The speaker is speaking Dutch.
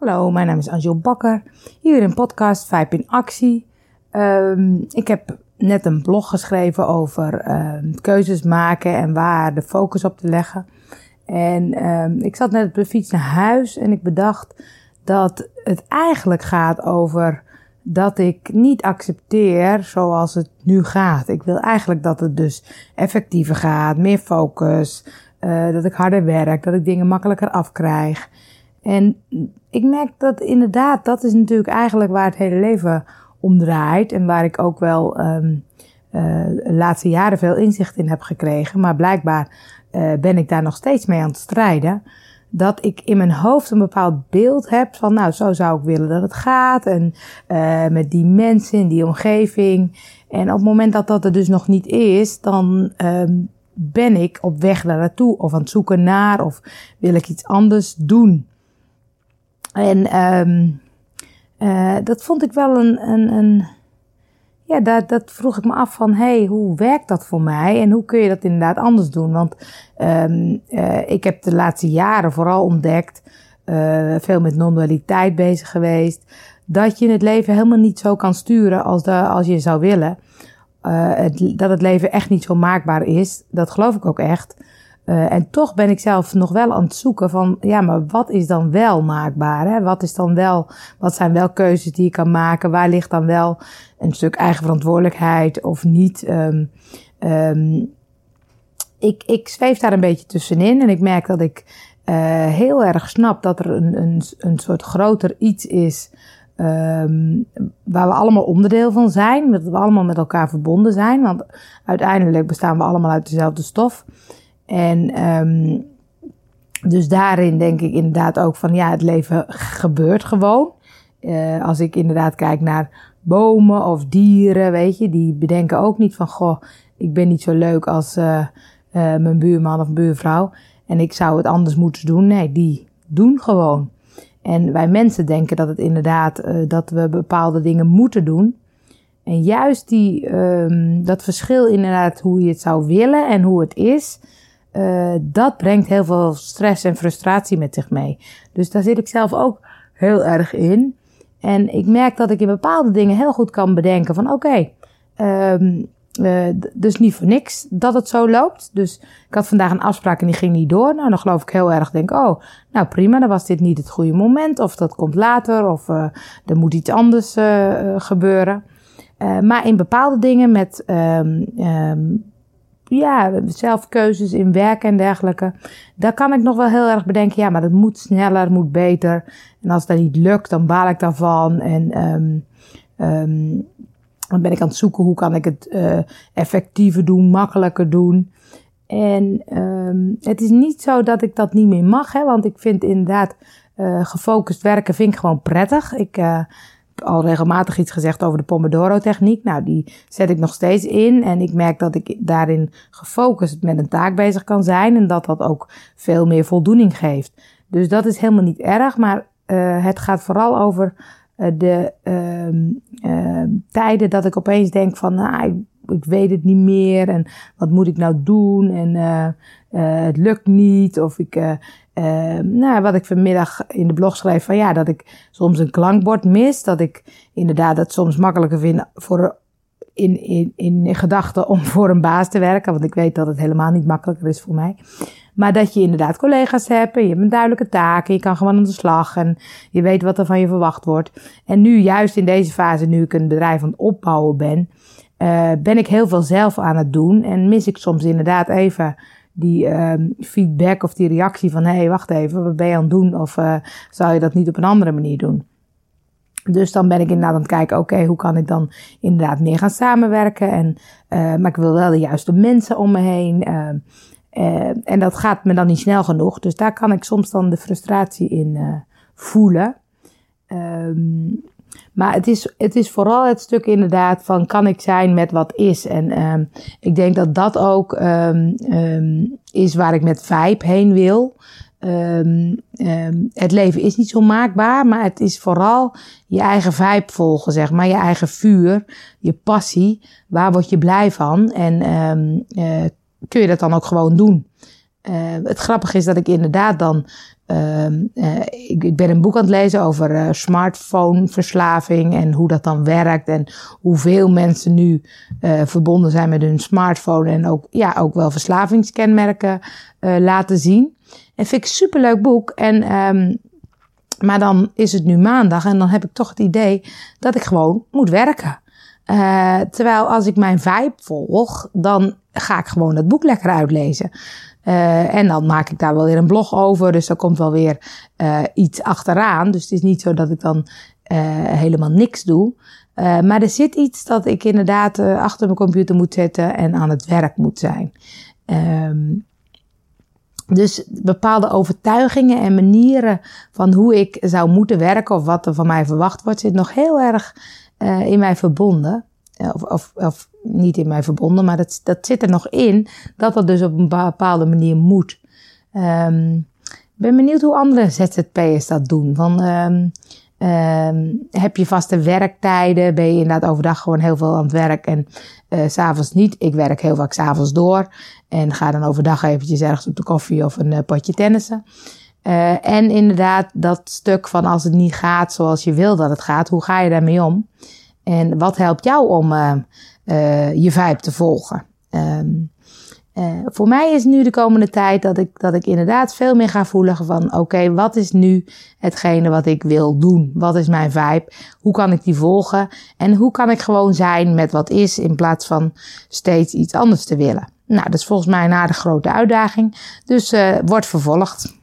Hallo, mijn naam is Angel Bakker. Hier in podcast Vijp in Actie. Ehm, ik heb net een blog geschreven over ehm, keuzes maken en waar de focus op te leggen. En ehm, ik zat net op de fiets naar huis en ik bedacht dat het eigenlijk gaat over dat ik niet accepteer zoals het nu gaat. Ik wil eigenlijk dat het dus effectiever gaat, meer focus, uh, dat ik harder werk, dat ik dingen makkelijker afkrijg. En ik merk dat inderdaad, dat is natuurlijk eigenlijk waar het hele leven om draait. En waar ik ook wel um, uh, de laatste jaren veel inzicht in heb gekregen. Maar blijkbaar uh, ben ik daar nog steeds mee aan het strijden. Dat ik in mijn hoofd een bepaald beeld heb van, nou, zo zou ik willen dat het gaat. En uh, met die mensen in die omgeving. En op het moment dat dat er dus nog niet is, dan um, ben ik op weg naar naartoe. Of aan het zoeken naar, of wil ik iets anders doen. En um, uh, dat vond ik wel een, een, een ja, dat, dat vroeg ik me af van, hey, hoe werkt dat voor mij en hoe kun je dat inderdaad anders doen? Want um, uh, ik heb de laatste jaren vooral ontdekt, uh, veel met non-dualiteit bezig geweest, dat je het leven helemaal niet zo kan sturen als, als je zou willen. Dat het leven echt niet zo maakbaar is, dat geloof ik ook echt. Uh, en toch ben ik zelf nog wel aan het zoeken van, ja, maar wat is dan wel maakbaar? Hè? Wat is dan wel, wat zijn wel keuzes die je kan maken? Waar ligt dan wel een stuk eigen verantwoordelijkheid of niet? Um, um, ik, ik zweef daar een beetje tussenin en ik merk dat ik uh, heel erg snap dat er een, een, een soort groter iets is. Um, waar we allemaal onderdeel van zijn, dat we allemaal met elkaar verbonden zijn, want uiteindelijk bestaan we allemaal uit dezelfde stof. En um, dus daarin denk ik inderdaad ook van ja, het leven gebeurt gewoon. Uh, als ik inderdaad kijk naar bomen of dieren, weet je, die bedenken ook niet van goh, ik ben niet zo leuk als uh, uh, mijn buurman of buurvrouw en ik zou het anders moeten doen. Nee, die doen gewoon. En wij mensen denken dat het inderdaad, dat we bepaalde dingen moeten doen. En juist die, um, dat verschil inderdaad hoe je het zou willen en hoe het is, uh, dat brengt heel veel stress en frustratie met zich mee. Dus daar zit ik zelf ook heel erg in. En ik merk dat ik in bepaalde dingen heel goed kan bedenken van oké, um, uh, dus niet voor niks dat het zo loopt. Dus ik had vandaag een afspraak en die ging niet door. Nou, dan geloof ik heel erg, denk oh, nou prima, dan was dit niet het goede moment. Of dat komt later, of uh, er moet iets anders gebeuren. maar in bepaalde dingen met um, um, ja, zelfkeuzes in werk en dergelijke. Daar kan ik nog wel heel erg bedenken, ja, maar dat moet sneller, moet beter. En als dat niet lukt, dan baal ik daarvan. En um, um, dan ben ik aan het zoeken hoe kan ik het uh, effectiever doen, makkelijker doen. En um, het is niet zo dat ik dat niet meer mag, hè, want ik vind inderdaad uh, gefocust werken vind ik gewoon prettig. Ik uh, al regelmatig iets gezegd over de Pomodoro-techniek. Nou, die zet ik nog steeds in. En ik merk dat ik daarin gefocust met een taak bezig kan zijn. En dat dat ook veel meer voldoening geeft. Dus dat is helemaal niet erg. Maar uh, het gaat vooral over uh, de uh, tijden dat ik opeens denk van, nou, ik, ik, weet het niet meer. En wat moet ik nou doen? En uh, het lukt niet. Of ik, uh, nou, wat ik vanmiddag in de blog schreef, van ja, dat ik soms een klankbord mis. Dat ik inderdaad het soms makkelijker vind voor, in, in, in gedachten om voor een baas te werken. Want ik weet dat het helemaal niet makkelijker is voor mij. Maar dat je inderdaad collega's hebt en je hebt een duidelijke taak. Je kan gewoon aan de slag en je weet wat er van je verwacht wordt. En nu, juist in deze fase, nu ik een bedrijf aan het opbouwen ben, uh, ben ik heel veel zelf aan het doen. En mis ik soms inderdaad even die um, feedback of die reactie van hé, hey, wacht even, wat ben je aan het doen? Of uh, zou je dat niet op een andere manier doen? Dus dan ben ik inderdaad aan het kijken, oké, hoe kan ik dan inderdaad meer gaan samenwerken? En, uh, maar ik wil wel de juiste mensen om me heen. Uh, uh, en dat gaat me dan niet snel genoeg. Dus daar kan ik soms dan de frustratie in voelen. Um, maar het is, het is vooral het stuk inderdaad van kan ik zijn met wat is. En um, ik denk dat dat ook um, um, is waar ik met Vibe heen wil. het leven is niet zo maakbaar, maar het is vooral je eigen vibe volgen, zeg maar. Je eigen vuur, je passie. Waar word je blij van? En uh, kun je dat dan ook gewoon doen? Uh, het grappige is dat ik inderdaad dan Ehm, eh, ik, ben een boek aan het lezen over uh, smartphoneverslaving en hoe dat dan werkt en hoeveel mensen nu uh, verbonden zijn met hun smartphone en ook, ja, ook wel verslavingskenmerken laten zien. En vind ik een superleuk boek. En, um, maar dan is het nu maandag en dan heb ik toch het idee dat ik gewoon moet werken. terwijl als ik mijn vibe volg, dan ga ik gewoon dat boek lekker uitlezen. Uh, en dan maak ik daar wel weer een blog over. Dus er komt wel weer uh, iets achteraan. Dus het is niet zo dat ik dan uh, helemaal niks doe. maar er zit iets dat ik inderdaad achter mijn computer moet zetten en aan het werk moet zijn. Um, dus bepaalde overtuigingen en manieren van hoe ik zou moeten werken of wat er van mij verwacht wordt, zit nog heel erg in mij verbonden. Of, of, of niet in mij verbonden, maar dat, dat zit er nog in, dat dat dus op een bepaalde manier moet. Um, ben benieuwd hoe andere ZZP'ers dat doen. Van, um, um, heb je vaste werktijden? Ben je inderdaad overdag gewoon heel veel aan het werk en uh, s'avonds niet? Ik werk heel vaak s'avonds door en ga dan overdag eventjes ergens op de koffie of een uh, potje tennissen. Uh, en inderdaad dat stuk van als het niet gaat zoals je wil dat het gaat, hoe ga je daarmee om? En wat helpt jou om uh, je vibe te volgen. Um, uh, voor mij is nu de komende tijd dat ik, dat ik inderdaad veel meer ga voelen van oké, wat is nu hetgene wat ik wil doen? Wat is mijn vibe? Hoe kan ik die volgen? En hoe kan ik gewoon zijn met wat is in plaats van steeds iets anders te willen? Nou, dat is volgens mij een aardig grote uitdaging. Dus uh, wordt vervolgd.